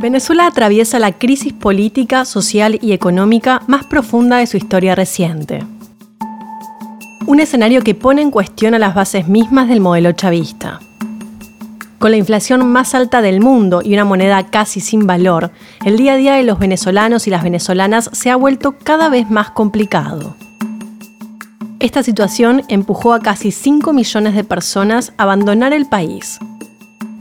Venezuela atraviesa la crisis política, social y económica más profunda de su historia reciente. Un escenario que pone en cuestión a las bases mismas del modelo chavista. Con la inflación más alta del mundo y una moneda casi sin valor, el día a día de los venezolanos y las venezolanas se ha vuelto cada vez más complicado. Esta situación empujó a casi 5 millones de personas a abandonar el país,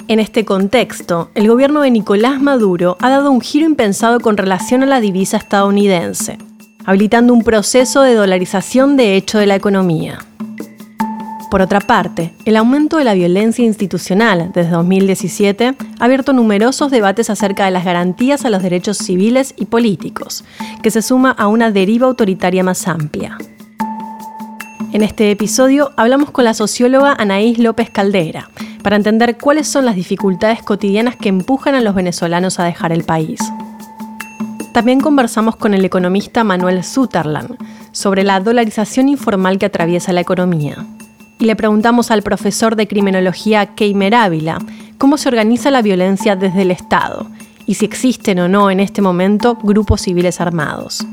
en este contexto, el gobierno de Nicolás Maduro ha dado un giro impensado con relación a la divisa estadounidense, habilitando un proceso de dolarización de hecho de la economía. Por otra parte, el aumento de la violencia institucional desde 2017 ha abierto numerosos debates acerca de las garantías a los derechos civiles y políticos, que se suma a una deriva autoritaria más amplia. En este episodio hablamos con la socióloga Anaís López Caldera, para entender cuáles son las dificultades cotidianas que empujan a los venezolanos a dejar el país. También conversamos con el economista Manuel Sutherland sobre la dolarización informal que atraviesa la economía. Y le preguntamos al profesor de criminología Keimer Ávila cómo se organiza la violencia desde el Estado y si existen o no en este momento grupos civiles armados.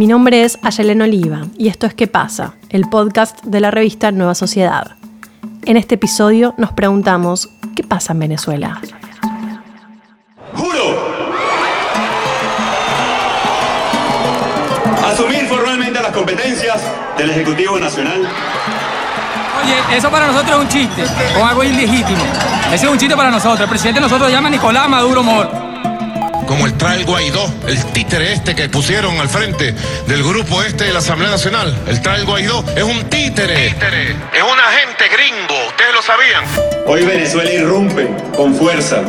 Mi nombre es Ayelen Oliva y esto es ¿Qué pasa? El podcast de la revista Nueva Sociedad. En este episodio nos preguntamos, ¿qué pasa en Venezuela? Juro asumir formalmente las competencias del Ejecutivo Nacional. Oye, eso para nosotros es un chiste, o algo ilegítimo. Ese es un chiste para nosotros. El presidente de nosotros se llama Nicolás Maduro Moro como el Trail Guaidó, el títere este que pusieron al frente del grupo este de la Asamblea Nacional. El Trail Guaidó es un títere. títere. Es un agente gringo, ustedes lo sabían. Hoy Venezuela irrumpe con fuerza,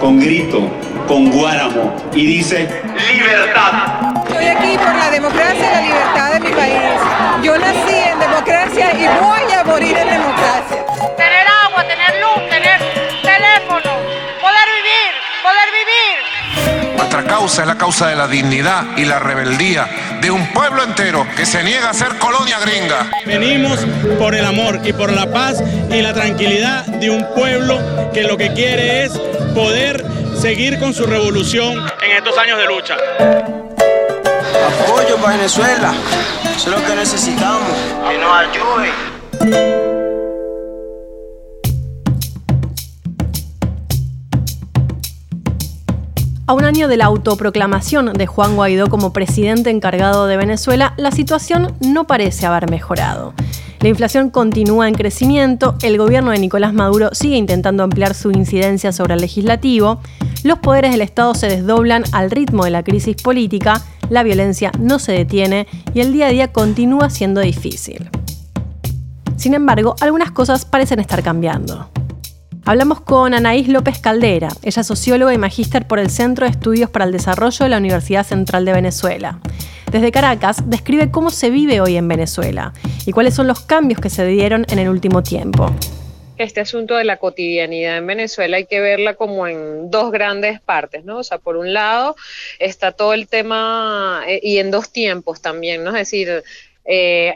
con grito, con guáramo y dice libertad. Estoy aquí por la democracia y la libertad de mi país. Yo nací en democracia y voy a morir en democracia. Causa es la causa de la dignidad y la rebeldía de un pueblo entero que se niega a ser colonia gringa. Venimos por el amor y por la paz y la tranquilidad de un pueblo que lo que quiere es poder seguir con su revolución en estos años de lucha. Apoyo para Venezuela, eso es lo que necesitamos, que nos ayude. A un año de la autoproclamación de Juan Guaidó como presidente encargado de Venezuela, la situación no parece haber mejorado. La inflación continúa en crecimiento, el gobierno de Nicolás Maduro sigue intentando ampliar su incidencia sobre el legislativo, los poderes del Estado se desdoblan al ritmo de la crisis política, la violencia no se detiene y el día a día continúa siendo difícil. Sin embargo, algunas cosas parecen estar cambiando. Hablamos con Anaís López Caldera, ella es socióloga y magíster por el Centro de Estudios para el Desarrollo de la Universidad Central de Venezuela. Desde Caracas describe cómo se vive hoy en Venezuela y cuáles son los cambios que se dieron en el último tiempo este asunto de la cotidianidad en Venezuela hay que verla como en dos grandes partes, ¿no? O sea, por un lado está todo el tema, eh, y en dos tiempos también, ¿no? Es decir, eh,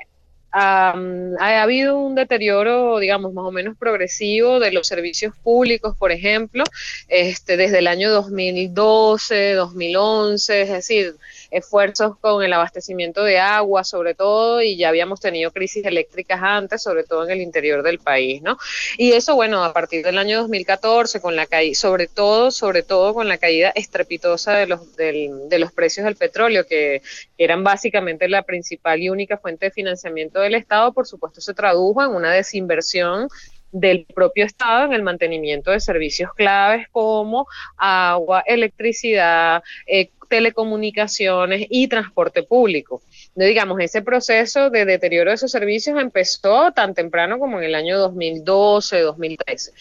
ha habido un deterioro, digamos, más o menos progresivo de los servicios públicos, por ejemplo, este, desde el año 2012, 2011, es decir, esfuerzos con el abastecimiento de agua, sobre todo, y ya habíamos tenido crisis eléctricas antes, sobre todo en el interior del país, ¿no? Y eso, bueno, a partir del año 2014, con la caída, sobre todo, sobre todo con la caída estrepitosa de los, de los precios del petróleo, que eran básicamente la principal y única fuente de financiamiento del Estado, por supuesto, se tradujo en una desinversión del propio Estado en el mantenimiento de servicios claves como agua, electricidad, eh, telecomunicaciones y transporte público. Digamos, ese proceso de deterioro de esos servicios empezó tan temprano como en el año 2012, 2013.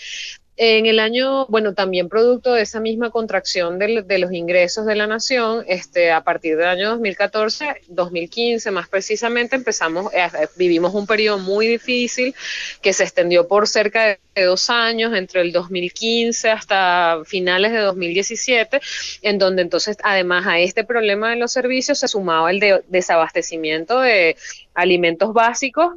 En el año, bueno, también producto de esa misma contracción de, los ingresos de la nación, este, a partir del año 2014, 2015 más precisamente, empezamos, eh, vivimos un periodo muy difícil que se extendió por cerca de dos años, entre el 2015 hasta finales de 2017, en donde entonces, además a este problema de los servicios, se sumaba el de desabastecimiento de alimentos básicos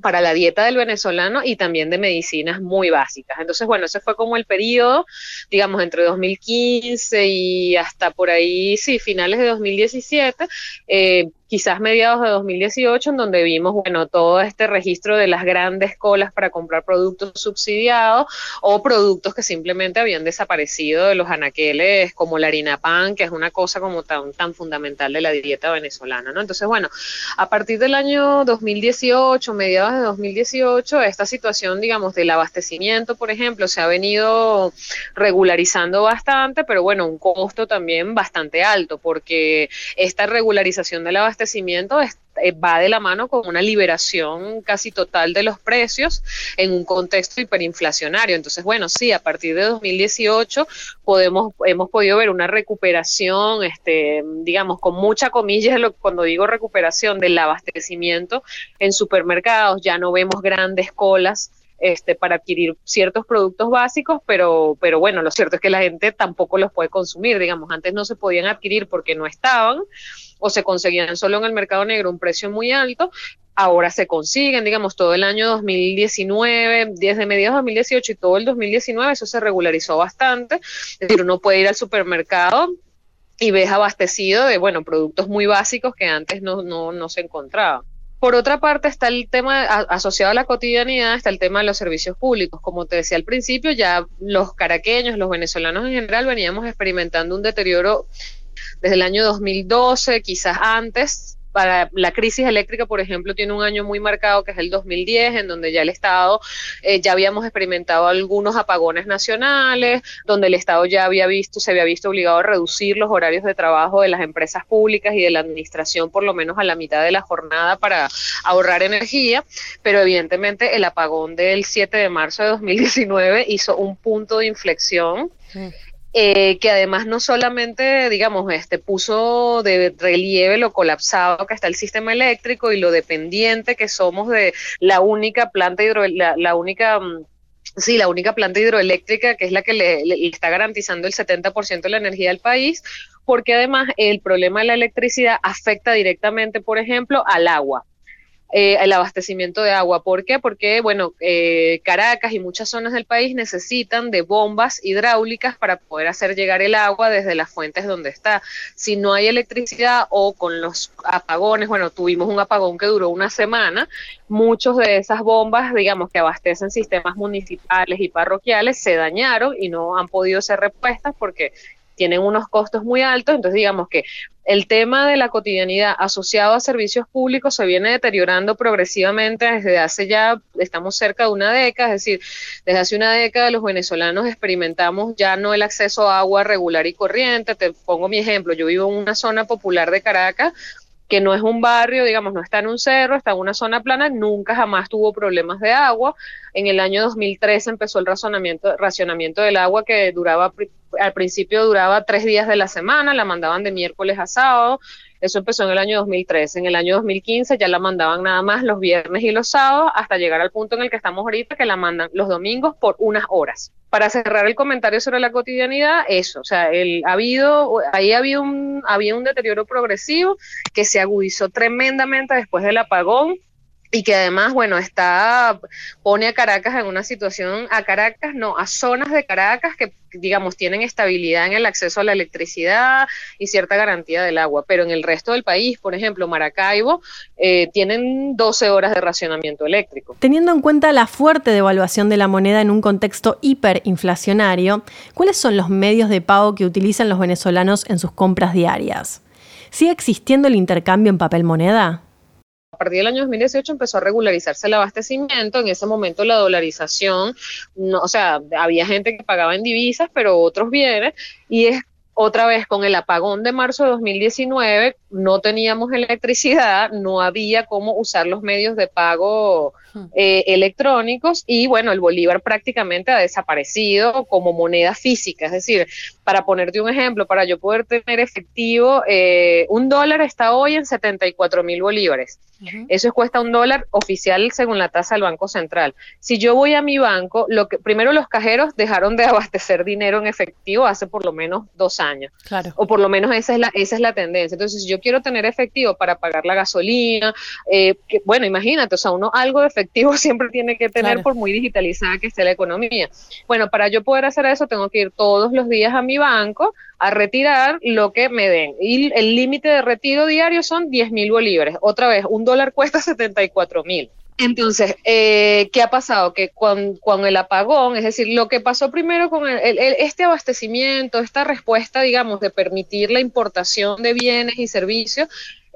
para la dieta del venezolano y también de medicinas muy básicas. Entonces, bueno, ese fue como el periodo, digamos, entre 2015 y hasta por ahí, sí, finales de 2017, eh, quizás mediados de 2018, en donde vimos, bueno, todo este registro de las grandes colas para comprar productos subsidiados o productos que simplemente habían desaparecido de los anaqueles, como la harina pan, que es una cosa como tan, tan fundamental de la dieta venezolana, ¿no? Entonces, bueno, a partir del año 2018, mediados de 2018, esta situación, digamos, del abastecimiento, por ejemplo, se ha venido regularizando bastante, pero bueno, un costo también bastante alto, porque esta regularización del abastecimiento eh, va de la mano con una liberación casi total de los precios en un contexto hiperinflacionario. Entonces, bueno, sí, a partir de 2018 podemos, hemos podido ver una recuperación, este, digamos, con mucha comillas, cuando digo recuperación del abastecimiento en supermercados, ya no vemos grandes colas este, para adquirir ciertos productos básicos, pero, pero bueno, lo cierto es que la gente tampoco los puede consumir, digamos, antes no se podían adquirir porque no estaban o se conseguían solo en el mercado negro un precio muy alto, ahora se consiguen, digamos, todo el año 2019, desde mediados de 2018 y todo el 2019, eso se regularizó bastante, es decir, uno puede ir al supermercado y ves abastecido de, bueno, productos muy básicos que antes no, no, no se encontraban. Por otra parte está el tema asociado a la cotidianidad, está el tema de los servicios públicos. Como te decía al principio, ya los caraqueños, los venezolanos en general, veníamos experimentando un deterioro desde el año 2012, quizás antes, para la crisis eléctrica, por ejemplo, tiene un año muy marcado que es el 2010, en donde ya el Estado, eh, ya habíamos experimentado algunos apagones nacionales, donde el Estado ya había visto, se había visto obligado a reducir los horarios de trabajo de las empresas públicas y de la administración por lo menos a la mitad de la jornada para ahorrar energía, pero evidentemente el apagón del 7 de marzo de 2019 hizo un punto de inflexión. Eh, que además no solamente, digamos, este, puso de relieve lo colapsado que está el sistema eléctrico y lo dependiente que somos de la única planta hidro, la, única mm, Sí, la única planta hidroeléctrica que es la que le, está garantizando el 70% de la energía del país, porque además el problema de la electricidad afecta directamente, por ejemplo, al agua. Eh, el abastecimiento de agua. ¿Por qué? Porque, bueno, eh, Caracas y muchas zonas del país necesitan de bombas hidráulicas para poder hacer llegar el agua desde las fuentes donde está. Si no hay electricidad o con los apagones, bueno, tuvimos un apagón que duró una semana, muchos de esas bombas, digamos, que abastecen sistemas municipales y parroquiales, se dañaron y no han podido ser repuestas porque tienen unos costos muy altos, entonces digamos que el tema de la cotidianidad asociado a servicios públicos se viene deteriorando progresivamente desde hace ya, estamos cerca de una década, es decir, desde hace una década los venezolanos experimentamos ya no el acceso a agua regular y corriente. Te pongo mi ejemplo, yo vivo en una zona popular de Caracas que no es un barrio, digamos, no está en un cerro, está en una zona plana, nunca jamás tuvo problemas de agua. En el año 2013 empezó el racionamiento, racionamiento del agua que duraba, al principio duraba tres días de la semana, la mandaban de miércoles a sábado, eso empezó en el año 2013. En el año 2015 ya la mandaban nada más los viernes y los sábados hasta llegar al punto en el que estamos ahorita, que la mandan los domingos por unas horas para cerrar el comentario sobre la cotidianidad, eso, o sea, ha habido, ahí había un, había un deterioro progresivo que se agudizó tremendamente después del apagón y que además, bueno, está, pone a Caracas en una situación, a Caracas, no, a zonas de Caracas que, digamos, tienen estabilidad en el acceso a la electricidad y cierta garantía del agua, pero en el resto del país, por ejemplo, Maracaibo, eh, tienen 12 horas de racionamiento eléctrico. Teniendo en cuenta la fuerte devaluación de la moneda en un contexto hiperinflacionario, ¿cuáles son los medios de pago que utilizan los venezolanos en sus compras diarias? ¿Sigue existiendo el intercambio en papel moneda? Partir del año 2018 empezó a regularizarse el abastecimiento. En ese momento la dolarización, no, o sea, había gente que pagaba en divisas, pero otros bienes, y es otra vez con el apagón de marzo de 2019, no teníamos electricidad, no había cómo usar los medios de pago hmm. eh, electrónicos y bueno, el bolívar prácticamente ha desaparecido como moneda física. Es decir, para ponerte un ejemplo, para yo poder tener efectivo, eh, un dólar está hoy en 74 mil bolívares. Eso cuesta un dólar oficial según la tasa del Banco Central. Si yo voy a mi banco, lo que primero los cajeros dejaron de abastecer dinero en efectivo hace por lo menos dos años años. Claro. O por lo menos esa es la, esa es la tendencia. Entonces, si yo quiero tener efectivo para pagar la gasolina, eh, que, bueno, imagínate, o sea, uno algo de efectivo siempre tiene que tener por muy digitalizada que esté la economía. Bueno, para yo poder hacer eso, tengo que ir todos los días a mi banco a retirar lo que me den. Y el límite de retiro diario son 10 mil bolívares. Otra vez, un dólar cuesta 74 mil. Entonces, eh, ¿qué ha pasado? Que con, el apagón, es decir, lo que pasó primero con este abastecimiento, esta respuesta, digamos, de permitir la importación de bienes y servicios,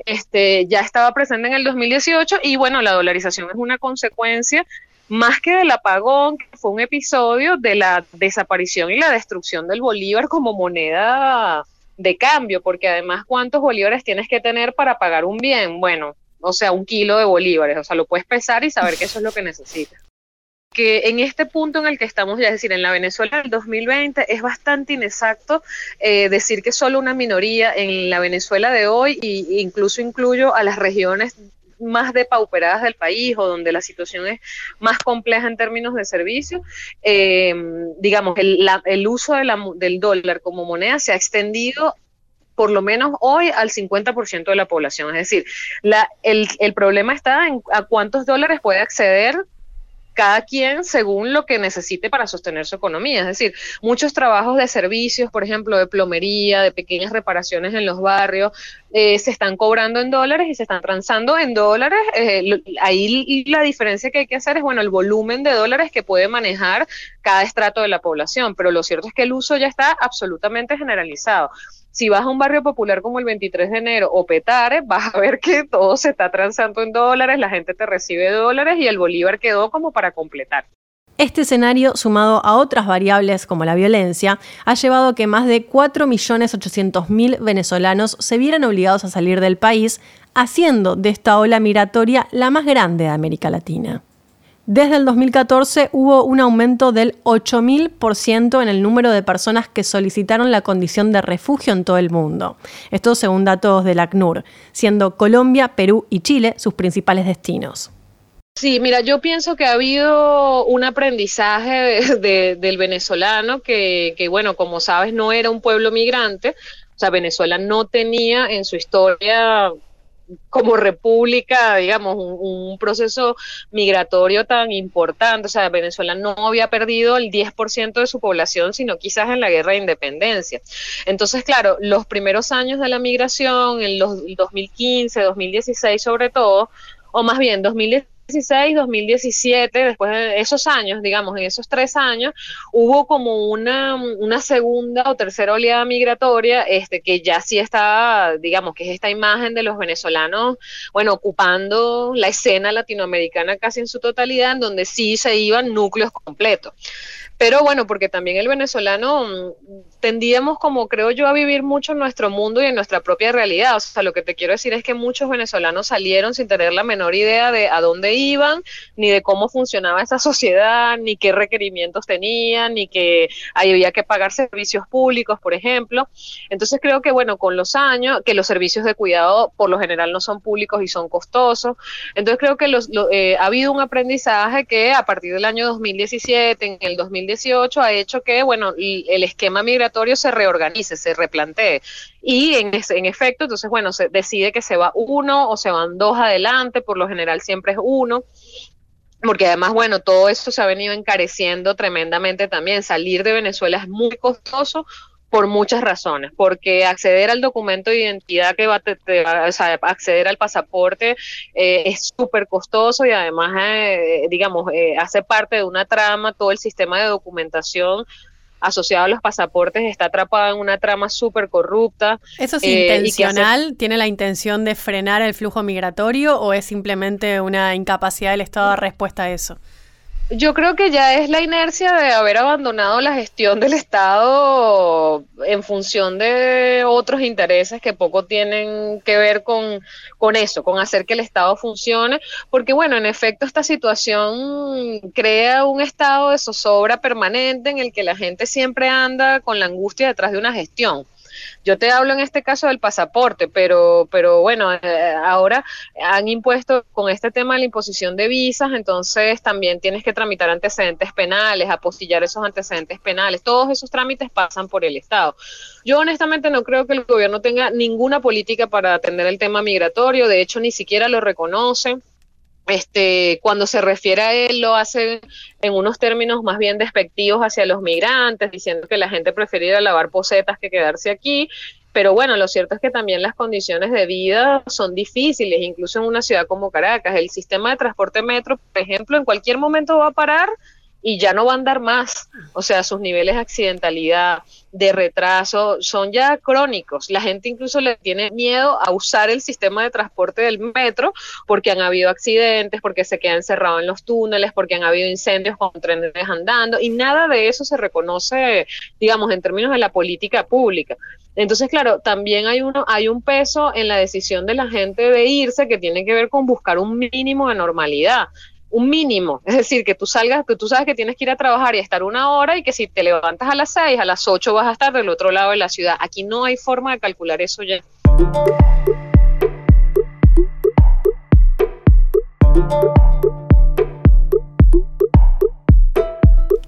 este, ya estaba presente en el 2018 y bueno, la dolarización es una consecuencia más que del apagón, que fue un episodio de la desaparición y la destrucción del bolívar como moneda de cambio, porque además, ¿cuántos bolívares tienes que tener para pagar un bien? Bueno, o sea, un kilo de bolívares, o sea, lo puedes pesar y saber que eso es lo que necesitas. Que en este punto en el que estamos, ya es decir, en la Venezuela del 2020, es bastante inexacto eh, decir que solo una minoría en la Venezuela de hoy, e incluso incluyo a las regiones más depauperadas del país o donde la situación es más compleja en términos de servicios, eh, digamos, el, el uso de la, del dólar como moneda se ha extendido por lo menos hoy al 50% de la población. Es decir, el, el problema está en a cuántos dólares puede acceder cada quien según lo que necesite para sostener su economía. Es decir, muchos trabajos de servicios, por ejemplo, de plomería, de pequeñas reparaciones en los barrios, eh, se están cobrando en dólares y se están transando en dólares. Eh, ahí la diferencia que hay que hacer es, bueno, el volumen de dólares que puede manejar cada estrato de la población, pero lo cierto es que el uso ya está absolutamente generalizado si vas a un barrio popular como el 23 de enero o Petare, vas a ver que todo se está transando en dólares, la gente te recibe dólares y el bolívar quedó como para completar. Este escenario, sumado a otras variables como la violencia, ha llevado a que más de 4.800.000 venezolanos se vieran obligados a salir del país, haciendo de esta ola migratoria la más grande de América Latina. Desde el 2014 hubo un aumento del 8.000% en el número de personas que solicitaron la condición de refugio en todo el mundo. Esto según datos del ACNUR, siendo Colombia, Perú y Chile sus principales destinos. Sí, mira, yo pienso que ha habido un aprendizaje del venezolano que, que, bueno, como sabes, no era un pueblo migrante. O sea, Venezuela no tenía en su historia como república, digamos, un, proceso migratorio tan importante. O sea, Venezuela no había perdido el 10% de su población, sino quizás en la guerra de independencia. Entonces, claro, los primeros años de la migración, en los 2015, 2016 sobre todo, o más bien 2016, 2016, 2017, después de esos años, digamos, en esos tres años, hubo como una, una segunda o tercera oleada migratoria, este, que ya sí está, digamos, que es esta imagen de los venezolanos, bueno, ocupando la escena latinoamericana casi en su totalidad, en donde sí se iban núcleos completos. Pero bueno, porque también el venezolano tendíamos como creo yo a vivir mucho en nuestro mundo y en nuestra propia realidad. O sea, lo que te quiero decir es que muchos venezolanos salieron sin tener la menor idea de a dónde iban, ni de cómo funcionaba esa sociedad, ni qué requerimientos tenían, ni que había que pagar servicios públicos, por ejemplo. Entonces creo que bueno, con los años, que los servicios de cuidado por lo general no son públicos y son costosos. Entonces creo que los, eh, ha habido un aprendizaje que a partir del año 2017, en el 2018, 2018 ha hecho que, bueno, el esquema migratorio se reorganice, se replantee. Y en, en efecto, entonces, bueno, se decide que se va uno o se van dos adelante, por lo general siempre es uno porque además, bueno, todo eso se ha venido encareciendo tremendamente también. Salir de Venezuela es muy costoso por muchas razones, porque acceder al documento de identidad que va, a sea, acceder al pasaporte eh, es súper costoso y además, eh, digamos, eh, hace parte de una trama, todo el sistema de documentación asociado a los pasaportes está atrapado en una trama súper corrupta. ¿Eso es intencional? ¿Tiene la intención de frenar el flujo migratorio o es simplemente una incapacidad del Estado de respuesta a eso? Yo creo que ya es la inercia de haber abandonado la gestión del Estado en función de otros intereses que poco tienen que ver con, con eso, con hacer que el Estado funcione, porque bueno, en efecto esta situación crea un estado de zozobra permanente en el que la gente siempre anda con la angustia detrás de una gestión. Yo te hablo en este caso del pasaporte, pero, pero bueno, eh, ahora han impuesto con este tema la imposición de visas, entonces también tienes que tramitar antecedentes penales, apostillar esos antecedentes penales, todos esos trámites pasan por el Estado. Yo honestamente no creo que el gobierno tenga ninguna política para atender el tema migratorio, de hecho ni siquiera lo reconoce este, cuando se refiere a él lo hace en unos términos más bien despectivos hacia los migrantes, diciendo que la gente prefiere lavar posetas que quedarse aquí. Pero bueno, lo cierto es que también las condiciones de vida son difíciles, incluso en una ciudad como Caracas. El sistema de transporte metro, por ejemplo, en cualquier momento va a parar y ya no va a andar más. O sea, sus niveles de accidentalidad, de retraso, son ya crónicos. La gente incluso le tiene miedo a usar el sistema de transporte del metro porque han habido accidentes, porque se quedan encerrados en los túneles, porque han habido incendios con trenes andando y nada de eso se reconoce, digamos, en términos de la política pública. Entonces, claro, también hay uno, hay un peso en la decisión de la gente de irse que tiene que ver con buscar un mínimo de normalidad un mínimo, es decir, que tú salgas, que tú sabes que tienes que ir a trabajar y estar una hora y que si te levantas a las seis, a las ocho vas a estar del otro lado de la ciudad. Aquí no hay forma de calcular eso ya.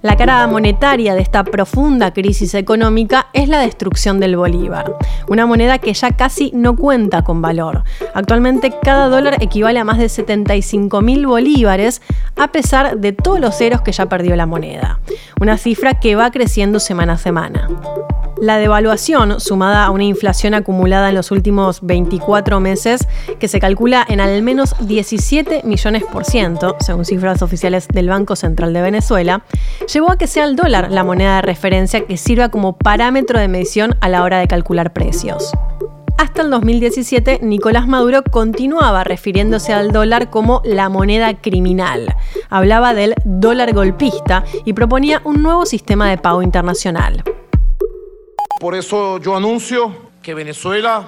La cara monetaria de esta profunda crisis económica es la destrucción del bolívar, una moneda que ya casi no cuenta con valor. Actualmente cada dólar equivale a más de 75 mil bolívares, a pesar de todos los ceros que ya perdió la moneda, una cifra que va creciendo semana a semana. La devaluación, sumada a una inflación acumulada en los últimos 24 meses, que se calcula en al menos 17 millones por ciento, según cifras oficiales del Banco Central de Venezuela, llevó a que sea el dólar la moneda de referencia que sirva como parámetro de medición a la hora de calcular precios. Hasta el 2017, Nicolás Maduro continuaba refiriéndose al dólar como la moneda criminal. Hablaba del dólar golpista y proponía un nuevo sistema de pago internacional. Por eso yo anuncio que Venezuela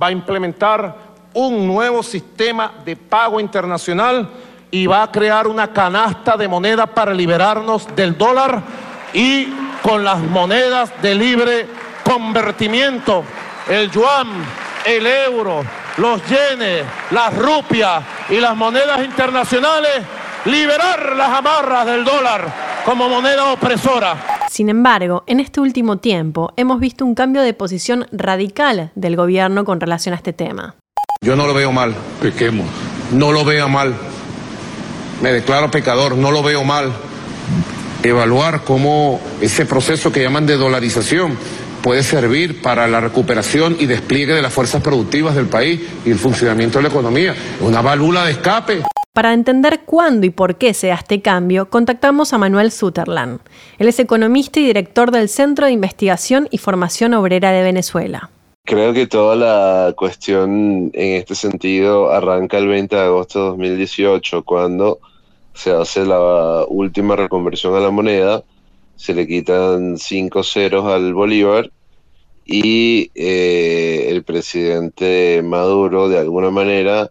va a implementar un nuevo sistema de pago internacional y va a crear una canasta de monedas para liberarnos del dólar y con las monedas de libre convertimiento, el yuan, el euro, los yenes, las rupias y las monedas internacionales, liberar las amarras del dólar como moneda opresora. Sin embargo, en este último tiempo hemos visto un cambio de posición radical del gobierno con relación a este tema. Yo no lo veo mal. Pequemos. No lo veo mal. Me declaro pecador, no lo veo mal. Evaluar cómo ese proceso que llaman de dolarización puede servir para la recuperación y despliegue de las fuerzas productivas del país y el funcionamiento de la economía. Una válvula de escape. Para entender cuándo y por qué se da este cambio, contactamos a Manuel Sutherland. Él es economista y director del Centro de Investigación y Formación Obrera de Venezuela. Creo que toda la cuestión en este sentido arranca el 20 de agosto de 2018, cuando se hace la última reconversión a la moneda, se le quitan cinco ceros al bolívar y eh, el presidente Maduro de alguna manera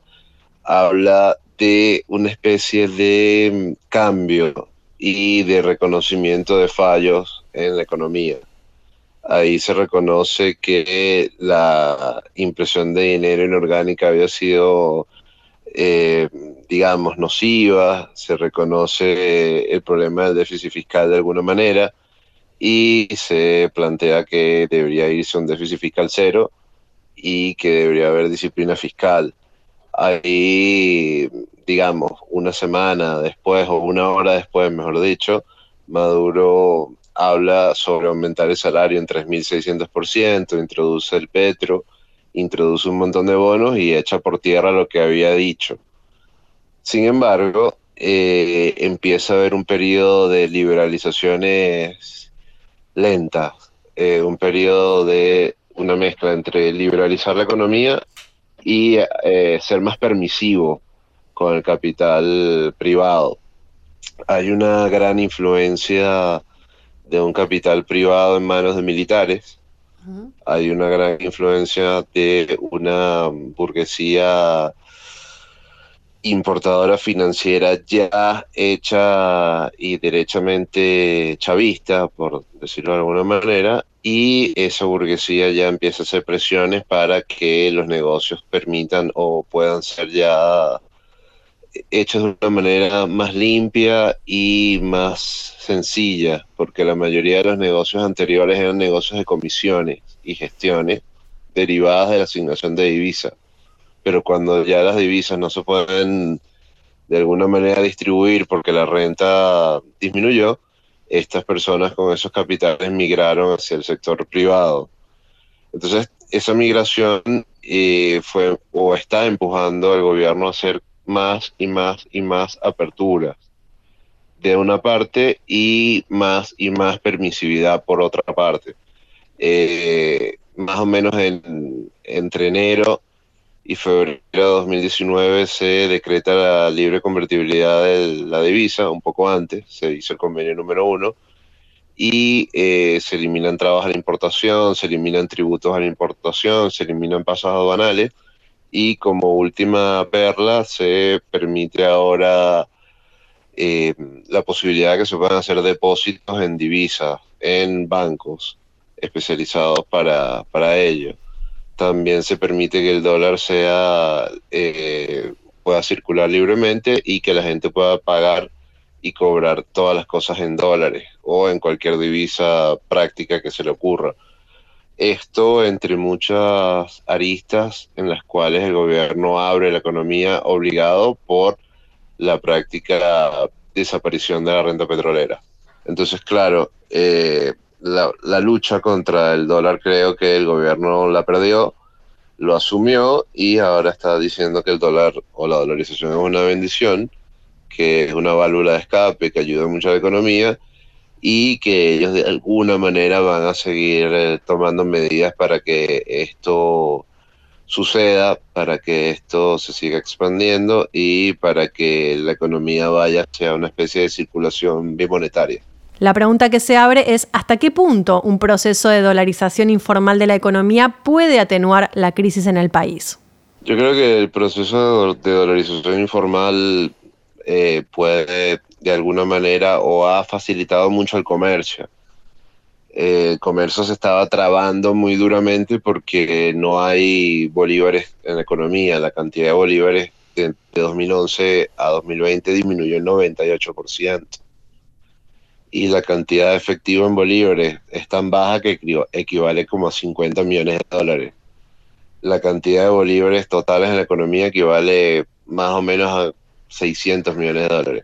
habla de una especie de mm, cambio y de reconocimiento de fallos en la economía. Ahí se reconoce que la impresión de dinero inorgánica había sido, eh, digamos, nociva, se reconoce el problema del déficit fiscal de alguna manera y se plantea que debería irse un déficit fiscal cero y que debería haber disciplina fiscal ahí, digamos, una semana después o una hora después, mejor dicho, Maduro habla sobre aumentar el salario en 3.600%, introduce el petro, introduce un montón de bonos y echa por tierra lo que había dicho. Sin embargo, eh, empieza a haber un periodo de liberalizaciones lentas, eh, un periodo de una mezcla entre liberalizar la economía y eh, ser más permisivo con el capital privado. Hay una gran influencia de un capital privado en manos de militares. Hay una gran influencia de una burguesía importadora financiera ya hecha y derechamente chavista, por decirlo de alguna manera, y esa burguesía ya empieza a hacer presiones para que los negocios permitan o puedan ser ya hechos de una manera más limpia y más sencilla, porque la mayoría de los negocios anteriores eran negocios de comisiones y gestiones derivadas de la asignación de divisas. Pero cuando ya las divisas no se pueden de alguna manera distribuir porque la renta disminuyó, estas personas con esos capitales migraron hacia el sector privado. Entonces, esa migración eh, fue o está empujando al gobierno a hacer más y más y más aperturas de una parte y más y más permisividad por otra parte. Eh, más o menos en, entre enero y febrero de 2019 se decreta la libre convertibilidad de la divisa, un poco antes, se hizo el convenio número uno, y eh, se eliminan trabas a la importación, se eliminan tributos a la importación, se eliminan pasos aduanales, y como última perla se permite ahora eh, la posibilidad de que se puedan hacer depósitos en divisas, en bancos especializados para, para ello también se permite que el dólar sea eh, pueda circular libremente y que la gente pueda pagar y cobrar todas las cosas en dólares o en cualquier divisa práctica que se le ocurra. Esto entre muchas aristas en las cuales el gobierno abre la economía obligado por la práctica desaparición de la renta petrolera. Entonces, claro, eh, la, lucha contra el dólar creo que el gobierno la perdió, lo asumió y ahora está diciendo que el dólar o la dolarización es una bendición, que es una válvula de escape que ayuda mucho a la economía y que ellos de alguna manera van a seguir eh, tomando medidas para que esto suceda, para que esto se siga expandiendo y para que la economía vaya hacia una especie de circulación bimonetaria. La pregunta que se abre es hasta qué punto un proceso de dolarización informal de la economía puede atenuar la crisis en el país. Yo creo que el proceso de dolarización informal eh, puede de alguna manera o ha facilitado mucho el comercio. Eh, el comercio se estaba trabando muy duramente porque no hay bolívares en la economía. La cantidad de bolívares de, de 2011 a 2020 disminuyó el 98% y la cantidad de efectivo en bolívares es tan baja que equivale como a 50 millones de dólares. La cantidad de bolívares totales en la economía equivale más o menos a 600 millones de dólares.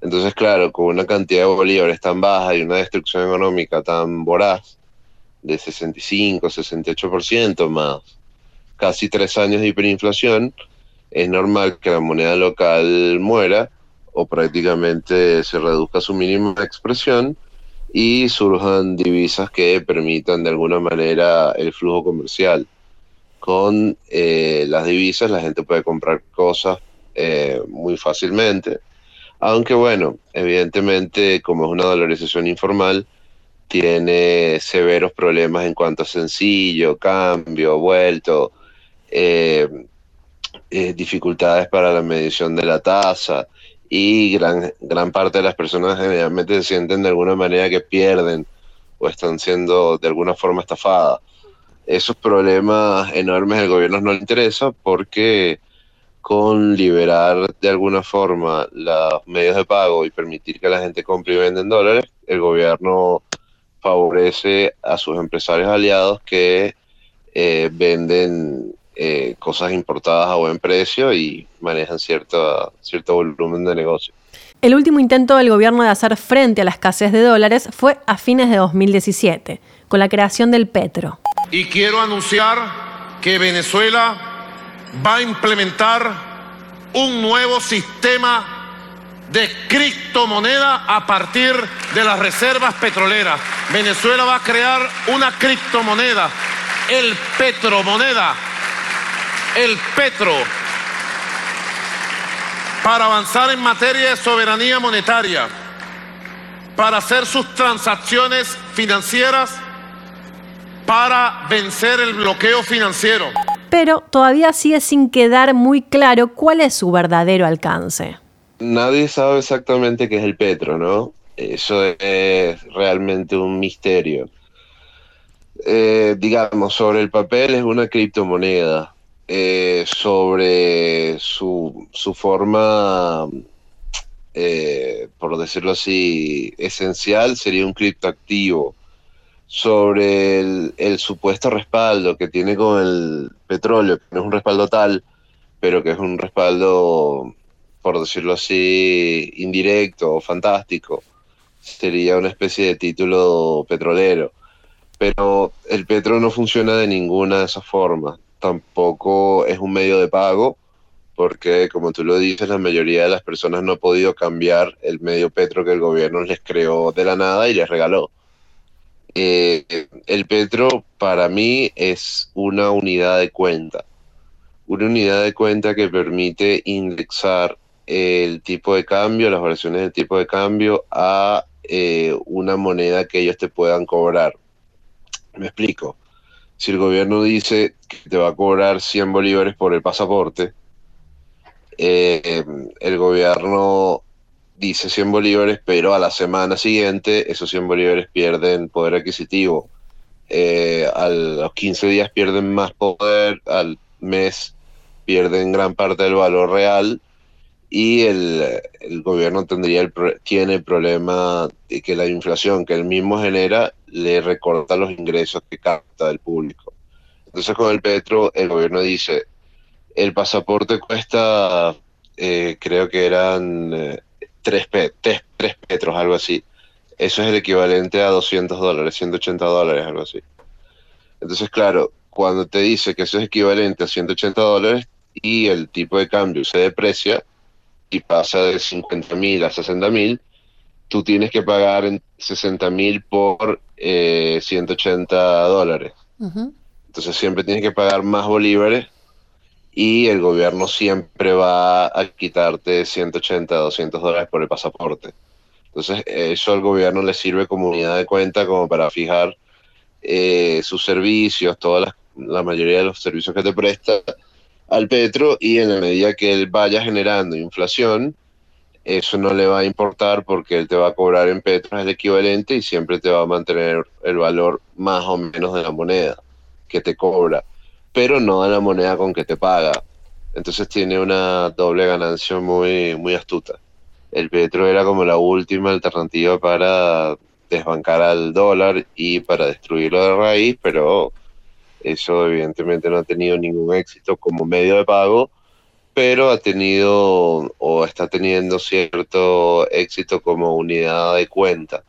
Entonces, claro, con una cantidad de bolívares tan baja y una destrucción económica tan voraz, de 65, 68% más casi tres años de hiperinflación, es normal que la moneda local muera o prácticamente se reduzca su mínima expresión y surjan divisas que permitan de alguna manera el flujo comercial. Con eh, las divisas la gente puede comprar cosas eh, muy fácilmente, aunque bueno, evidentemente como es una dolarización informal, tiene severos problemas en cuanto a sencillo, cambio, vuelto, eh, dificultades para la medición de la tasa y gran, gran parte de las personas generalmente se sienten de alguna manera que pierden o están siendo de alguna forma estafadas. Esos problemas enormes al gobierno no le interesa porque con liberar de alguna forma los medios de pago y permitir que la gente compre y venda en dólares, el gobierno favorece a sus empresarios aliados que eh, venden eh, cosas importadas a buen precio y manejan cierto, cierto volumen de negocio. El último intento del gobierno de hacer frente a la escasez de dólares fue a fines de 2017, con la creación del Petro. Y quiero anunciar que Venezuela va a implementar un nuevo sistema de criptomoneda a partir de las reservas petroleras. Venezuela va a crear una criptomoneda, el petromoneda, el petro para avanzar en materia de soberanía monetaria, para hacer sus transacciones financieras, para vencer el bloqueo financiero. pero todavía sigue sin quedar muy claro cuál es su verdadero alcance. Nadie sabe exactamente qué es el petro, ¿no? Eso es realmente un misterio. Eh, digamos, sobre el papel es una criptomoneda. Eh, sobre su, su forma, eh, por decirlo así, esencial, sería un criptoactivo. Sobre el, supuesto respaldo que tiene con el petróleo, que no es un respaldo tal, pero que es un respaldo, por decirlo así, indirecto o fantástico, sería una especie de título petrolero pero el Petro no funciona de ninguna de esas formas. Tampoco es un medio de pago, porque como tú lo dices, la mayoría de las personas no ha podido cambiar el medio Petro que el gobierno les creó de la nada y les regaló. Eh, el Petro para mí es una unidad de cuenta, una unidad de cuenta que permite indexar el tipo de cambio, las variaciones del tipo de cambio a eh, una moneda que ellos te puedan cobrar. Me explico. Si el gobierno dice que te va a cobrar 100 bolívares por el pasaporte, eh, el gobierno dice 100 bolívares, pero a la semana siguiente esos 100 bolívares pierden poder adquisitivo. Eh, a los 15 días pierden más poder, al mes pierden gran parte del valor real y el, gobierno tendría el, tiene el problema de que la inflación que él mismo genera le recorta los ingresos que capta del público. Entonces con el petro el gobierno dice, el pasaporte cuesta, eh, creo que eran eh, tres, petros, algo así. Eso es el equivalente a 200 dólares, 180 dólares, algo así. Entonces, claro, cuando te dice que eso es equivalente a 180 dólares y el tipo de cambio se deprecia, y pasa de 50 mil a 60 mil, tú tienes que pagar en 60 mil por 180 eh, dólares. Entonces siempre tienes que pagar más bolívares y el gobierno siempre va a quitarte 180, 200 dólares por el pasaporte. Entonces eso al gobierno le sirve como unidad de cuenta como para fijar eh, sus servicios, toda la mayoría de los servicios que te presta al petro y en la medida que él vaya generando inflación, eso no le va a importar porque él te va a cobrar en petro el equivalente y siempre te va a mantener el valor más o menos de la moneda que te cobra, pero no de la moneda con que te paga. Entonces tiene una doble ganancia muy, muy astuta. El petro era como la última alternativa para desbancar al dólar y para destruirlo de raíz, pero eso evidentemente no ha tenido ningún éxito como medio de pago, pero ha tenido o está teniendo cierto éxito como unidad de cuenta.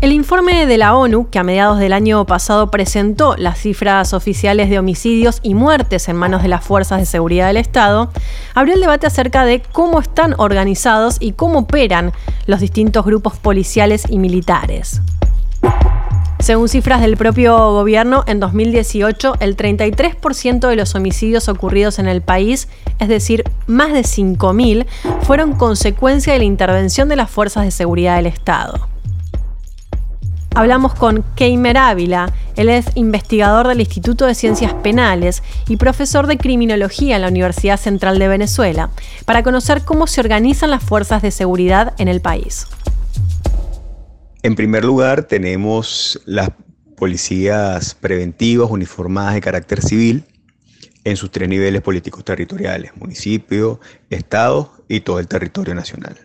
El informe de la ONU, que a mediados del año pasado presentó las cifras oficiales de homicidios y muertes en manos de las fuerzas de seguridad del Estado, abrió el debate acerca de cómo están organizados y cómo operan los distintos grupos policiales y militares. Según cifras del propio gobierno, en 2018 el 33% de los homicidios ocurridos en el país, es decir, más de 5.000, fueron consecuencia de la intervención de las fuerzas de seguridad del Estado. Hablamos con Keimer Ávila, él es investigador del Instituto de Ciencias Penales y profesor de Criminología en la Universidad Central de Venezuela, para conocer cómo se organizan las fuerzas de seguridad en el país. En primer lugar, tenemos las policías preventivas uniformadas de carácter civil en sus tres niveles políticos territoriales, municipio, estado y todo el territorio nacional.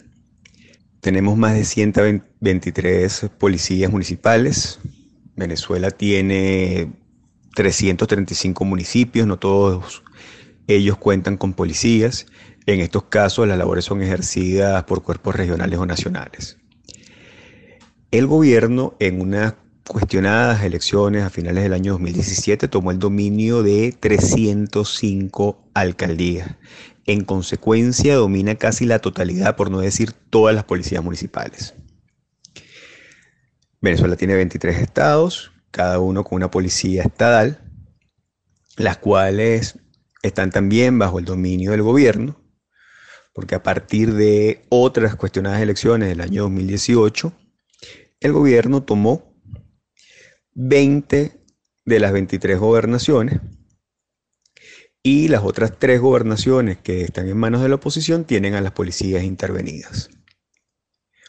Tenemos más de 123 policías municipales. Venezuela tiene 335 municipios, no todos ellos cuentan con policías. En estos casos las labores son ejercidas por cuerpos regionales o nacionales. El gobierno en unas cuestionadas elecciones a finales del año 2017 tomó el dominio de 305 alcaldías en consecuencia domina casi la totalidad, por no decir todas las policías municipales. Venezuela tiene 23 estados, cada uno con una policía estatal, las cuales están también bajo el dominio del gobierno, porque a partir de otras cuestionadas elecciones del año 2018, el gobierno tomó 20 de las 23 gobernaciones y las otras tres gobernaciones que están en manos de la oposición tienen a las policías intervenidas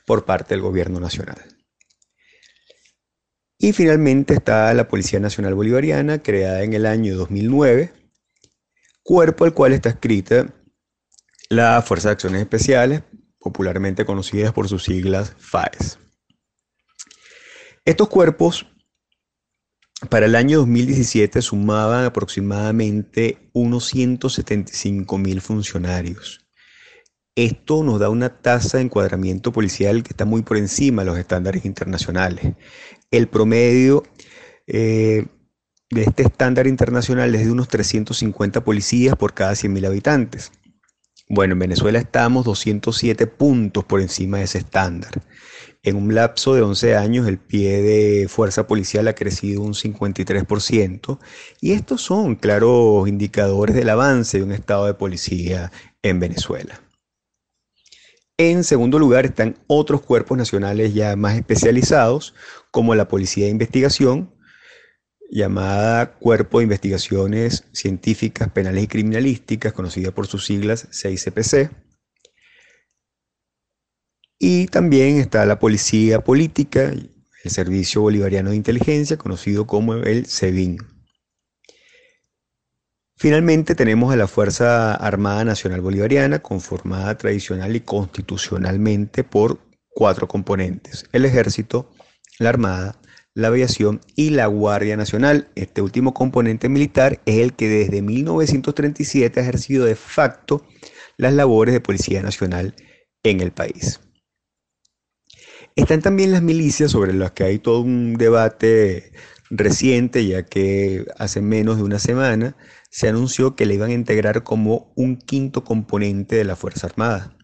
por parte del gobierno nacional. Y finalmente está la Policía Nacional Bolivariana, creada en el año 2009, cuerpo al cual está escrita la Fuerza de Acciones Especiales, popularmente conocidas por sus siglas FAES. Estos cuerpos para el año 2017 sumaban aproximadamente unos 175 mil funcionarios. Esto nos da una tasa de encuadramiento policial que está muy por encima de los estándares internacionales. El promedio eh, de este estándar internacional es de unos 350 policías por cada 100.000 habitantes. Bueno, en Venezuela estamos 207 puntos por encima de ese estándar. En un lapso de 11 años el pie de fuerza policial ha crecido un 53% y estos son claros indicadores del avance de un estado de policía en Venezuela. En segundo lugar están otros cuerpos nacionales ya más especializados, como la Policía de Investigación, llamada Cuerpo de Investigaciones Científicas, Penales y Criminalísticas, conocida por sus siglas 6CPC, y también está la Policía Política, el Servicio Bolivariano de Inteligencia, conocido como el SEBIN. Finalmente tenemos a la Fuerza Armada Nacional Bolivariana, conformada tradicional y constitucionalmente por cuatro componentes, el Ejército, la Armada, la Aviación y la Guardia Nacional. Este último componente militar es el que desde 1937 ha ejercido de facto las labores de Policía Nacional en el país. Están también las milicias sobre las que hay todo un debate reciente, ya que hace menos de una semana se anunció que le iban a integrar como un quinto componente de la Fuerza Armada,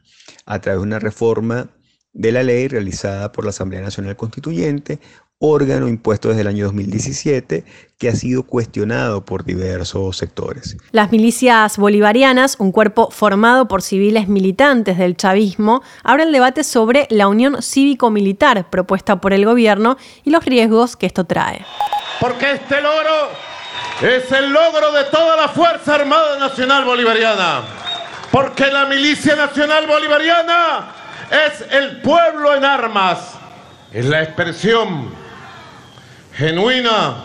a través de una reforma de la ley realizada por la Asamblea Nacional Constituyente, órgano impuesto desde el año 2017 que ha sido cuestionado por diversos sectores. Las milicias bolivarianas, un cuerpo formado por civiles militantes del chavismo, abre el debate sobre la unión cívico-militar propuesta por el gobierno y los riesgos que esto trae. Porque este logro es el logro de toda la Fuerza Armada Nacional Bolivariana. Porque la Milicia Nacional Bolivariana es el pueblo en armas. Es la expresión genuina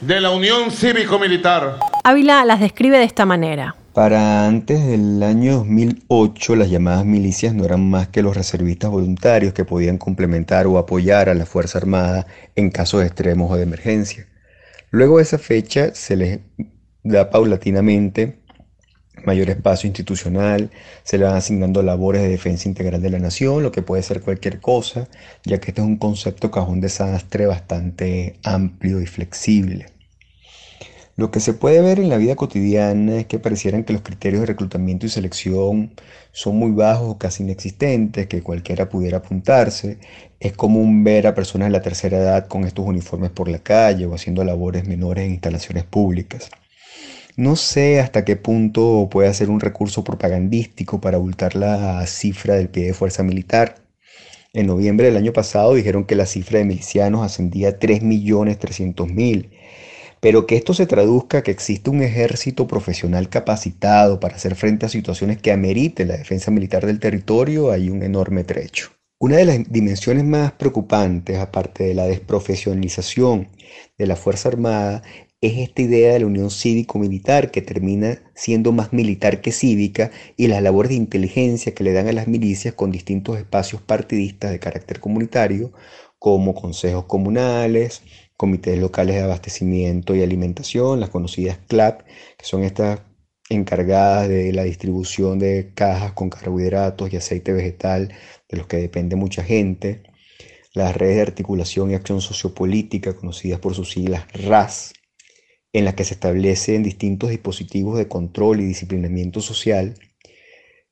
de la Unión Cívico-Militar. Ávila las describe de esta manera. Para antes del año 2008, las llamadas milicias no eran más que los reservistas voluntarios que podían complementar o apoyar a la Fuerza Armada en casos extremos o de emergencia. Luego de esa fecha se les da paulatinamente mayor espacio institucional, se le van asignando labores de defensa integral de la nación, lo que puede ser cualquier cosa, ya que este es un concepto cajón desastre bastante amplio y flexible. Lo que se puede ver en la vida cotidiana es que parecieran que los criterios de reclutamiento y selección son muy bajos o casi inexistentes, que cualquiera pudiera apuntarse. Es común ver a personas de la tercera edad con estos uniformes por la calle o haciendo labores menores en instalaciones públicas. No sé hasta qué punto puede ser un recurso propagandístico para abultar la cifra del pie de fuerza militar. En noviembre del año pasado dijeron que la cifra de milicianos ascendía a 3.300.000, pero que esto se traduzca que existe un ejército profesional capacitado para hacer frente a situaciones que ameriten la defensa militar del territorio, hay un enorme trecho. Una de las dimensiones más preocupantes, aparte de la desprofesionalización de la Fuerza Armada, es esta idea de la unión cívico-militar que termina siendo más militar que cívica y las labores de inteligencia que le dan a las milicias con distintos espacios partidistas de carácter comunitario, como consejos comunales, comités locales de abastecimiento y alimentación, las conocidas CLAP, que son estas encargadas de la distribución de cajas con carbohidratos y aceite vegetal de los que depende mucha gente, las redes de articulación y acción sociopolítica, conocidas por sus siglas RAS, en las que se establecen distintos dispositivos de control y disciplinamiento social,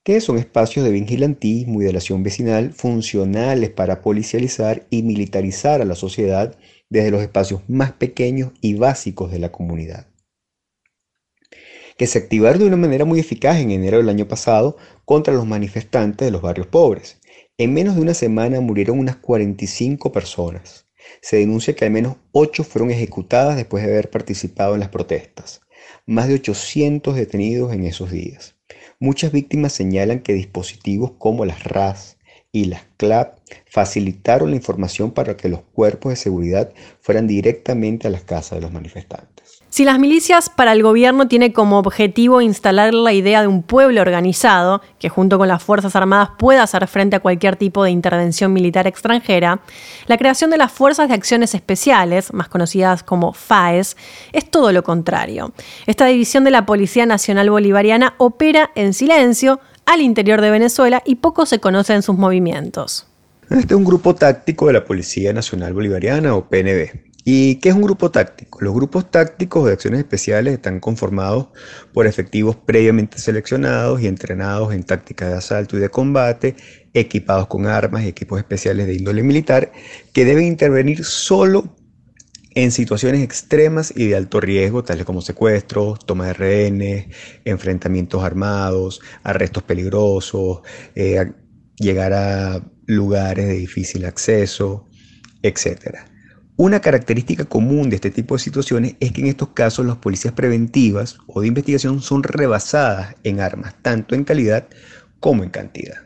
que son espacios de vigilantismo y de relación vecinal funcionales para policializar y militarizar a la sociedad desde los espacios más pequeños y básicos de la comunidad que se activaron de una manera muy eficaz en enero del año pasado contra los manifestantes de los barrios pobres En menos de una semana murieron unas 45 personas. Se denuncia que al menos 8 fueron ejecutadas después de haber participado en las protestas. Más de 800 detenidos en esos días. Muchas víctimas señalan que dispositivos como las RAS y las CLAP facilitaron la información para que los cuerpos de seguridad fueran directamente a las casas de los manifestantes. Si las milicias para el gobierno tiene como objetivo instalar la idea de un pueblo organizado, que junto con las Fuerzas Armadas pueda hacer frente a cualquier tipo de intervención militar extranjera, la creación de las Fuerzas de Acciones Especiales, más conocidas como FAES, es todo lo contrario. Esta división de la Policía Nacional Bolivariana opera en silencio al interior de Venezuela y poco se conoce en sus movimientos. Este es un grupo táctico de la Policía Nacional Bolivariana o PNB ¿Y qué es un grupo táctico? Los grupos tácticos de acciones especiales están conformados por efectivos previamente seleccionados y entrenados en tácticas de asalto y de combate, equipados con armas y equipos especiales de índole militar, que deben intervenir solo en situaciones extremas y de alto riesgo, tales como secuestros, toma de rehenes, enfrentamientos armados, arrestos peligrosos, eh, llegar a lugares de difícil acceso, etcétera. Una característica común de este tipo de situaciones es que en estos casos las policías preventivas o de investigación son rebasadas en armas, tanto en calidad como en cantidad.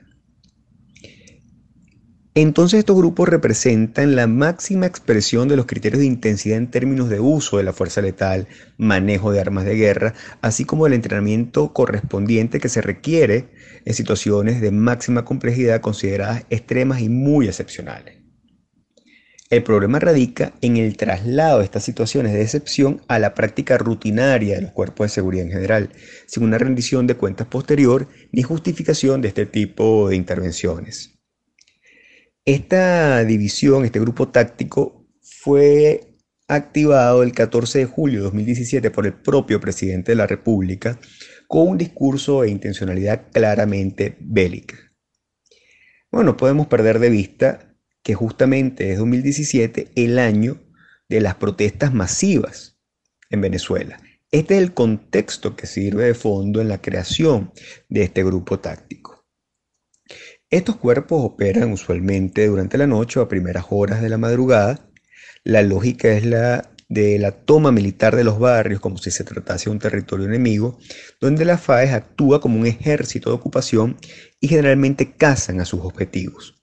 Entonces estos grupos representan la máxima expresión de los criterios de intensidad en términos de uso de la fuerza letal, manejo de armas de guerra, así como el entrenamiento correspondiente que se requiere en situaciones de máxima complejidad consideradas extremas y muy excepcionales. El problema radica en el traslado de estas situaciones de excepción a la práctica rutinaria de los cuerpos de seguridad en general, sin una rendición de cuentas posterior ni justificación de este tipo de intervenciones. Esta división, este grupo táctico, fue activado el 14 de julio de 2017 por el propio presidente de la República con un discurso de intencionalidad claramente bélica. Bueno, no podemos perder de vista que justamente es 2017 el año de las protestas masivas en Venezuela. Este es el contexto que sirve de fondo en la creación de este grupo táctico. Estos cuerpos operan usualmente durante la noche o a primeras horas de la madrugada. La lógica es la de la toma militar de los barrios como si se tratase de un territorio enemigo, donde la FAES actúa como un ejército de ocupación y generalmente cazan a sus objetivos.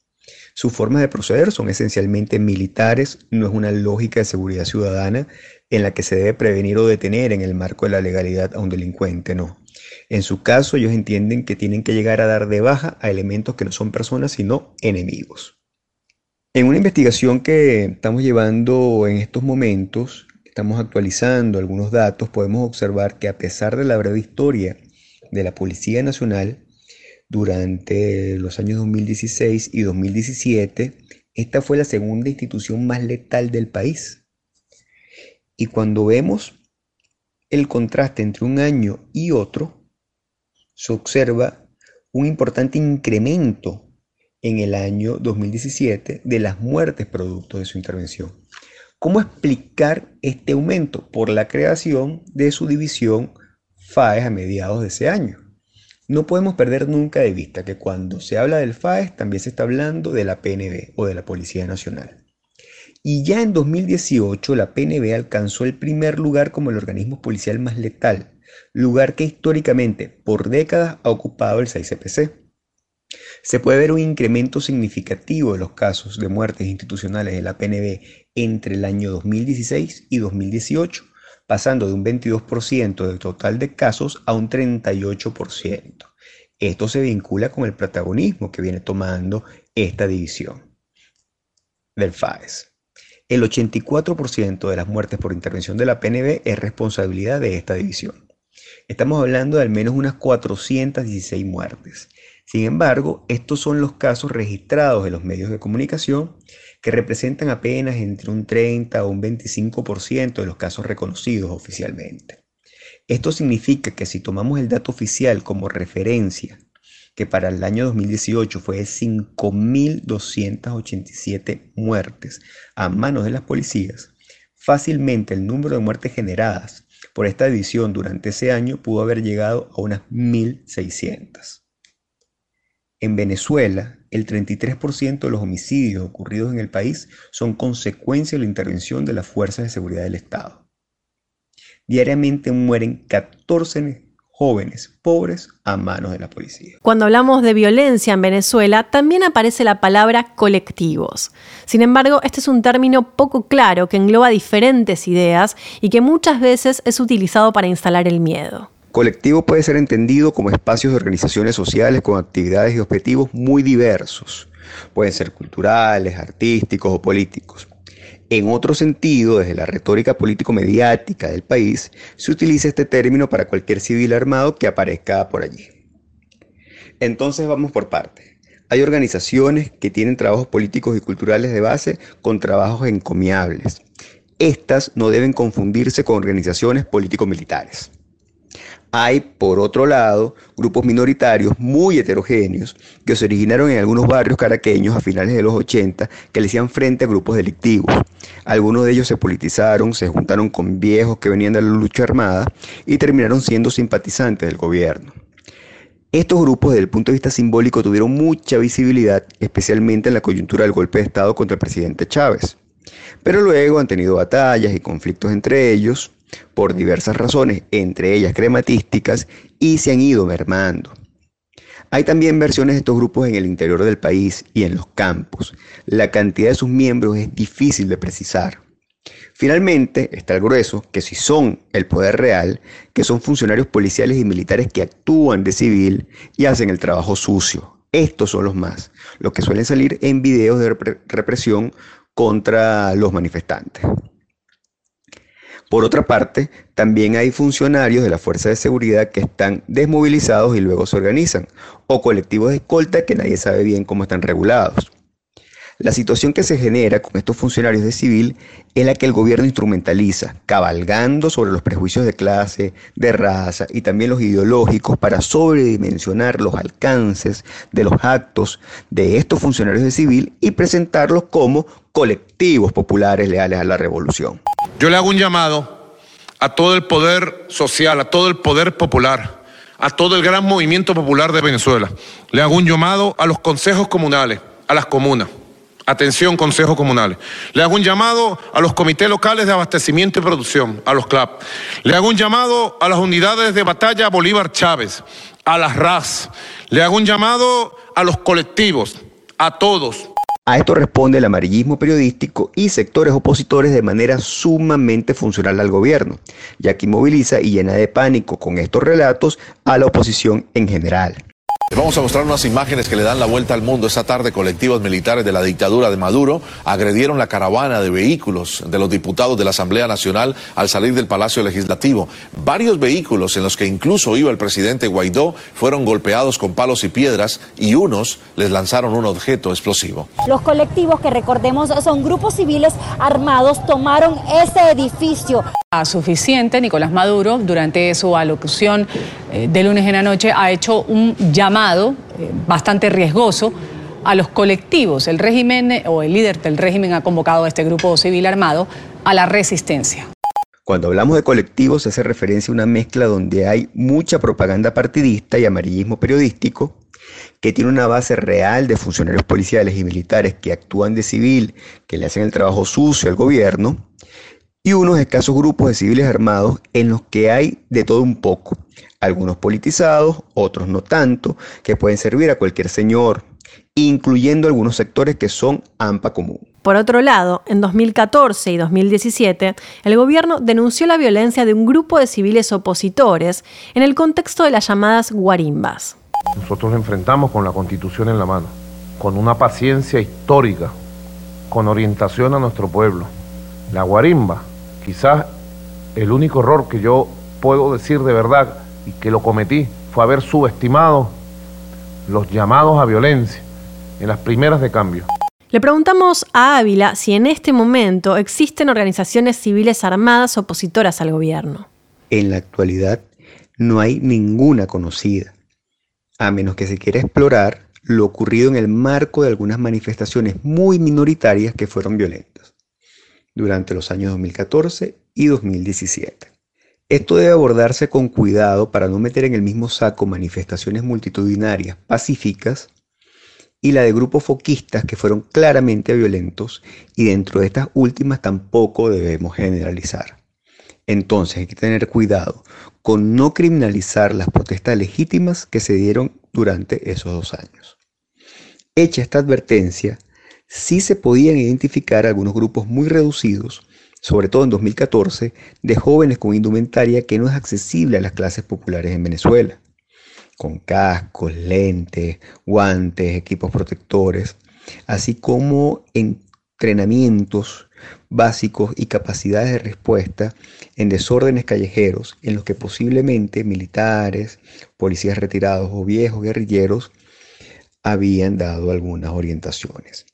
Sus formas de proceder son esencialmente militares, no es una lógica de seguridad ciudadana en la que se debe prevenir o detener en el marco de la legalidad a un delincuente, no. En su caso, ellos entienden que tienen que llegar a dar de baja a elementos que no son personas, sino enemigos. En una investigación que estamos llevando en estos momentos, estamos actualizando algunos datos, podemos observar que a pesar de la breve historia de la Policía Nacional, durante los años 2016 y 2017, esta fue la segunda institución más letal del país. Y cuando vemos el contraste entre un año y otro, se observa un importante incremento en el año 2017 de las muertes producto de su intervención. ¿Cómo explicar este aumento? Por la creación de su división FAES a mediados de ese año. No podemos perder nunca de vista que cuando se habla del FAES también se está hablando de la PNB o de la Policía Nacional. Y ya en 2018 la PNB alcanzó el primer lugar como el organismo policial más letal, lugar que históricamente por décadas ha ocupado el 6CPC. Se puede ver un incremento significativo de los casos de muertes institucionales de la PNB entre el año 2016 y 2018, pasando de un 22% del total de casos a un 38%. Esto se vincula con el protagonismo que viene tomando esta división del FAES. El 84% de las muertes por intervención de la PNB es responsabilidad de esta división. Estamos hablando de al menos unas 416 muertes. Sin embargo, estos son los casos registrados en los medios de comunicación que representan apenas entre un 30 o un 25% de los casos reconocidos oficialmente. Esto significa que si tomamos el dato oficial como referencia, que para el año 2018 fue de 5.287 muertes a manos de las policías, fácilmente el número de muertes generadas por esta división durante ese año pudo haber llegado a unas 1.600. En Venezuela, el 33% de los homicidios ocurridos en el país son consecuencia de la intervención de las fuerzas de seguridad del Estado. Diariamente mueren 14 jóvenes pobres a manos de la policía. Cuando hablamos de violencia en Venezuela, también aparece la palabra colectivos. Sin embargo, este es un término poco claro que engloba diferentes ideas y que muchas veces es utilizado para instalar el miedo. Colectivo puede ser entendido como espacios de organizaciones sociales con actividades y objetivos muy diversos. Pueden ser culturales, artísticos o políticos. En otro sentido, desde la retórica político-mediática del país, se utiliza este término para cualquier civil armado que aparezca por allí. Entonces vamos por partes. Hay organizaciones que tienen trabajos políticos y culturales de base con trabajos encomiables. Estas no deben confundirse con organizaciones político-militares. Hay, por otro lado, grupos minoritarios muy heterogéneos que se originaron en algunos barrios caraqueños a finales de los 80 que le hacían frente a grupos delictivos. Algunos de ellos se politizaron, se juntaron con viejos que venían de la lucha armada y terminaron siendo simpatizantes del gobierno. Estos grupos, desde el punto de vista simbólico, tuvieron mucha visibilidad, especialmente en la coyuntura del golpe de Estado contra el presidente Chávez. Pero luego han tenido batallas y conflictos entre ellos, por diversas razones, entre ellas crematísticas, y se han ido mermando. Hay también versiones de estos grupos en el interior del país y en los campos. La cantidad de sus miembros es difícil de precisar. Finalmente está el grueso, que si son el poder real, que son funcionarios policiales y militares que actúan de civil y hacen el trabajo sucio. Estos son los más, los que suelen salir en videos de represión contra los manifestantes. Por otra parte, también hay funcionarios de la Fuerza de Seguridad que están desmovilizados y luego se organizan, o colectivos de escolta que nadie sabe bien cómo están regulados. La situación que se genera con estos funcionarios de civil es la que el gobierno instrumentaliza, cabalgando sobre los prejuicios de clase, de raza y también los ideológicos para sobredimensionar los alcances de los actos de estos funcionarios de civil y presentarlos como colectivos populares leales a la revolución. Yo le hago un llamado a todo el poder social, a todo el poder popular, a todo el gran movimiento popular de Venezuela. Le hago un llamado a los consejos comunales, a las comunas Atención, consejos comunales. Le hago un llamado a los comités locales de abastecimiento y producción, a los CLAP. Le hago un llamado a las unidades de batalla Bolívar Chávez, a las RAS. Le hago un llamado a los colectivos, a todos. A esto responde el amarillismo periodístico y sectores opositores de manera sumamente funcional al gobierno, ya que moviliza y llena de pánico con estos relatos a la oposición en general. Vamos a mostrar unas imágenes que le dan la vuelta al mundo. Esta tarde, colectivos militares de la dictadura de Maduro agredieron la caravana de vehículos de los diputados de la Asamblea Nacional al salir del Palacio Legislativo. Varios vehículos en los que incluso iba el presidente Guaidó fueron golpeados con palos y piedras y unos les lanzaron un objeto explosivo. Los colectivos que recordemos son grupos civiles armados tomaron ese edificio suficiente, Nicolás Maduro, durante su alocución eh, de lunes en la noche, ha hecho un llamado eh, bastante riesgoso a los colectivos. El régimen eh, o el líder del régimen ha convocado a este grupo civil armado a la resistencia. Cuando hablamos de colectivos se hace referencia a una mezcla donde hay mucha propaganda partidista y amarillismo periodístico, que tiene una base real de funcionarios policiales y militares que actúan de civil, que le hacen el trabajo sucio al gobierno, y unos escasos grupos de civiles armados en los que hay de todo un poco, algunos politizados, otros no tanto, que pueden servir a cualquier señor, incluyendo algunos sectores que son AMPA común. Por otro lado, en 2014 y 2017, el gobierno denunció la violencia de un grupo de civiles opositores en el contexto de las llamadas guarimbas. Nosotros enfrentamos con la constitución en la mano, con una paciencia histórica, con orientación a nuestro pueblo. La guarimba Quizás el único error que yo puedo decir de verdad y que lo cometí fue haber subestimado los llamados a violencia en las primeras de cambio. Le preguntamos a Ávila si en este momento existen organizaciones civiles armadas opositoras al gobierno. En la actualidad no hay ninguna conocida, a menos que se quiera explorar lo ocurrido en el marco de algunas manifestaciones muy minoritarias que fueron violentas durante los años 2014 y 2017. Esto debe abordarse con cuidado para no meter en el mismo saco manifestaciones multitudinarias pacíficas y la de grupos foquistas que fueron claramente violentos y dentro de estas últimas tampoco debemos generalizar. Entonces hay que tener cuidado con no criminalizar las protestas legítimas que se dieron durante esos dos años. Hecha esta advertencia, sí se podían identificar algunos grupos muy reducidos, sobre todo en 2014, de jóvenes con indumentaria que no es accesible a las clases populares en Venezuela, con cascos, lentes, guantes, equipos protectores, así como entrenamientos básicos y capacidades de respuesta en desórdenes callejeros en los que posiblemente militares, policías retirados o viejos guerrilleros habían dado algunas orientaciones.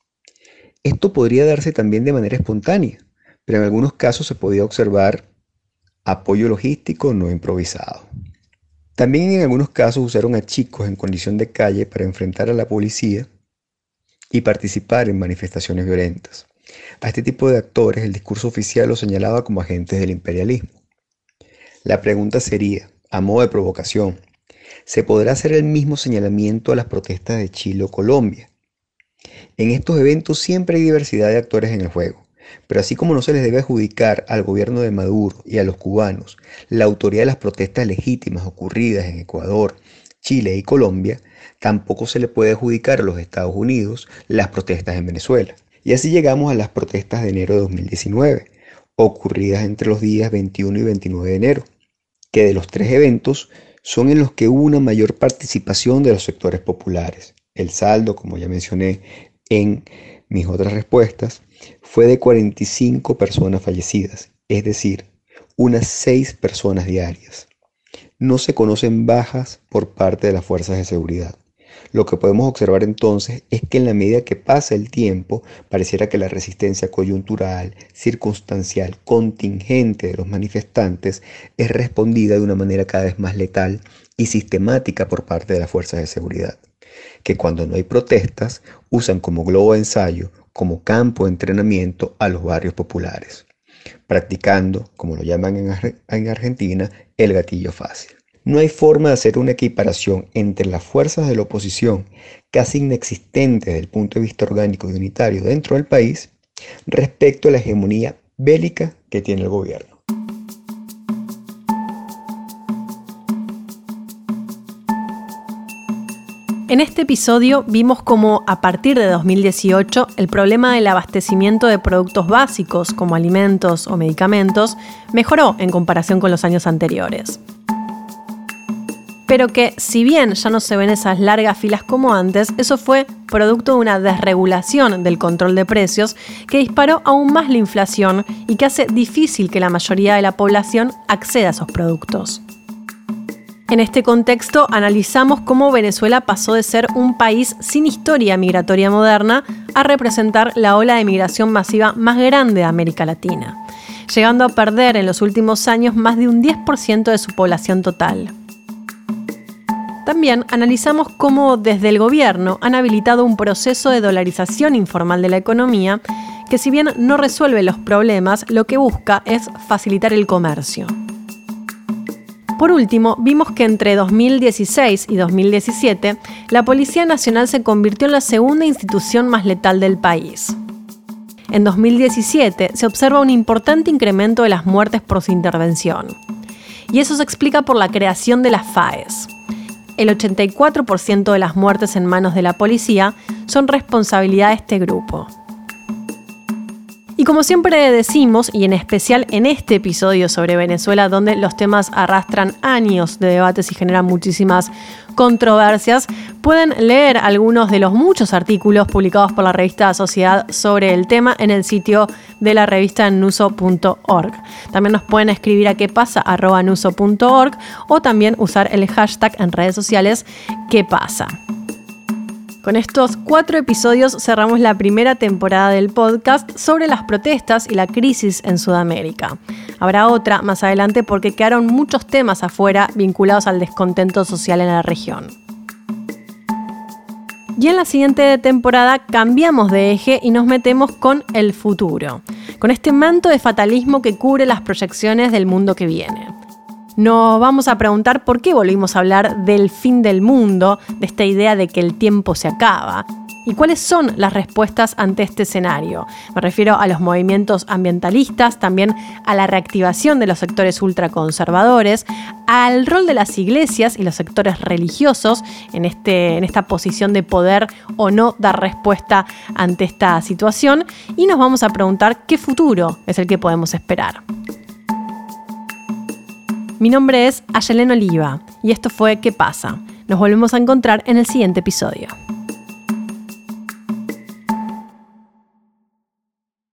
Esto podría darse también de manera espontánea, pero en algunos casos se podía observar apoyo logístico no improvisado. También en algunos casos usaron a chicos en condición de calle para enfrentar a la policía y participar en manifestaciones violentas. A este tipo de actores el discurso oficial los señalaba como agentes del imperialismo. La pregunta sería, a modo de provocación, ¿se podrá hacer el mismo señalamiento a las protestas de Chile o Colombia? En estos eventos siempre hay diversidad de actores en el juego, pero así como no se les debe adjudicar al gobierno de Maduro y a los cubanos la autoridad de las protestas legítimas ocurridas en Ecuador, Chile y Colombia, tampoco se le puede adjudicar a los Estados Unidos las protestas en Venezuela. Y así llegamos a las protestas de enero de 2019, ocurridas entre los días 21 y 29 de enero, que de los tres eventos son en los que hubo una mayor participación de los sectores populares. El saldo, como ya mencioné en mis otras respuestas, fue de 45 personas fallecidas, es decir, unas 6 personas diarias. No se conocen bajas por parte de las fuerzas de seguridad. Lo que podemos observar entonces es que en la medida que pasa el tiempo, pareciera que la resistencia coyuntural, circunstancial, contingente de los manifestantes es respondida de una manera cada vez más letal y sistemática por parte de las fuerzas de seguridad, que cuando no hay protestas usan como globo de ensayo, como campo de entrenamiento a los barrios populares, practicando, como lo llaman en, Argentina, el gatillo fácil. No hay forma de hacer una equiparación entre las fuerzas de la oposición, casi inexistentes desde el punto de vista orgánico y unitario dentro del país, respecto a la hegemonía bélica que tiene el gobierno. En este episodio vimos cómo a partir de 2018 el problema del abastecimiento de productos básicos como alimentos o medicamentos mejoró en comparación con los años anteriores pero que si bien ya no se ven esas largas filas como antes, eso fue producto de una desregulación del control de precios que disparó aún más la inflación y que hace difícil que la mayoría de la población acceda a esos productos. En este contexto analizamos cómo Venezuela pasó de ser un país sin historia migratoria moderna a representar la ola de migración masiva más grande de América Latina, llegando a perder en los últimos años más de un 10% de su población total. También analizamos cómo desde el gobierno han habilitado un proceso de dolarización informal de la economía que si bien no resuelve los problemas, lo que busca es facilitar el comercio. Por último, vimos que entre 2016 y 2017, la Policía Nacional se convirtió en la segunda institución más letal del país. En 2017 se observa un importante incremento de las muertes por su intervención. Y eso se explica por la creación de las FAES, el 84% de las muertes en manos de la policía son responsabilidad de este grupo. Y como siempre decimos, y en especial en este episodio sobre Venezuela, donde los temas arrastran años de debates y generan muchísimas controversias, pueden leer algunos de los muchos artículos publicados por la revista Sociedad sobre el tema en el sitio de la revista nuso.org. También nos pueden escribir a qué pasa nuso.org o también usar el hashtag en redes sociales qué pasa. Con estos cuatro episodios cerramos la primera temporada del podcast sobre las protestas y la crisis en Sudamérica. Habrá otra más adelante porque quedaron muchos temas afuera vinculados al descontento social en la región. Y en la siguiente temporada cambiamos de eje y nos metemos con el futuro, con este manto de fatalismo que cubre las proyecciones del mundo que viene. Nos vamos a preguntar por qué volvimos a hablar del fin del mundo, de esta idea de que el tiempo se acaba. ¿Y cuáles son las respuestas ante este escenario? Me refiero a los movimientos ambientalistas, también a la reactivación de los sectores ultraconservadores, al rol de las iglesias y los sectores religiosos en, este, en esta posición de poder o no dar respuesta ante esta situación y nos vamos a preguntar qué futuro es el que podemos esperar. Mi nombre es Ayelen Oliva y esto fue ¿Qué pasa? Nos volvemos a encontrar en el siguiente episodio.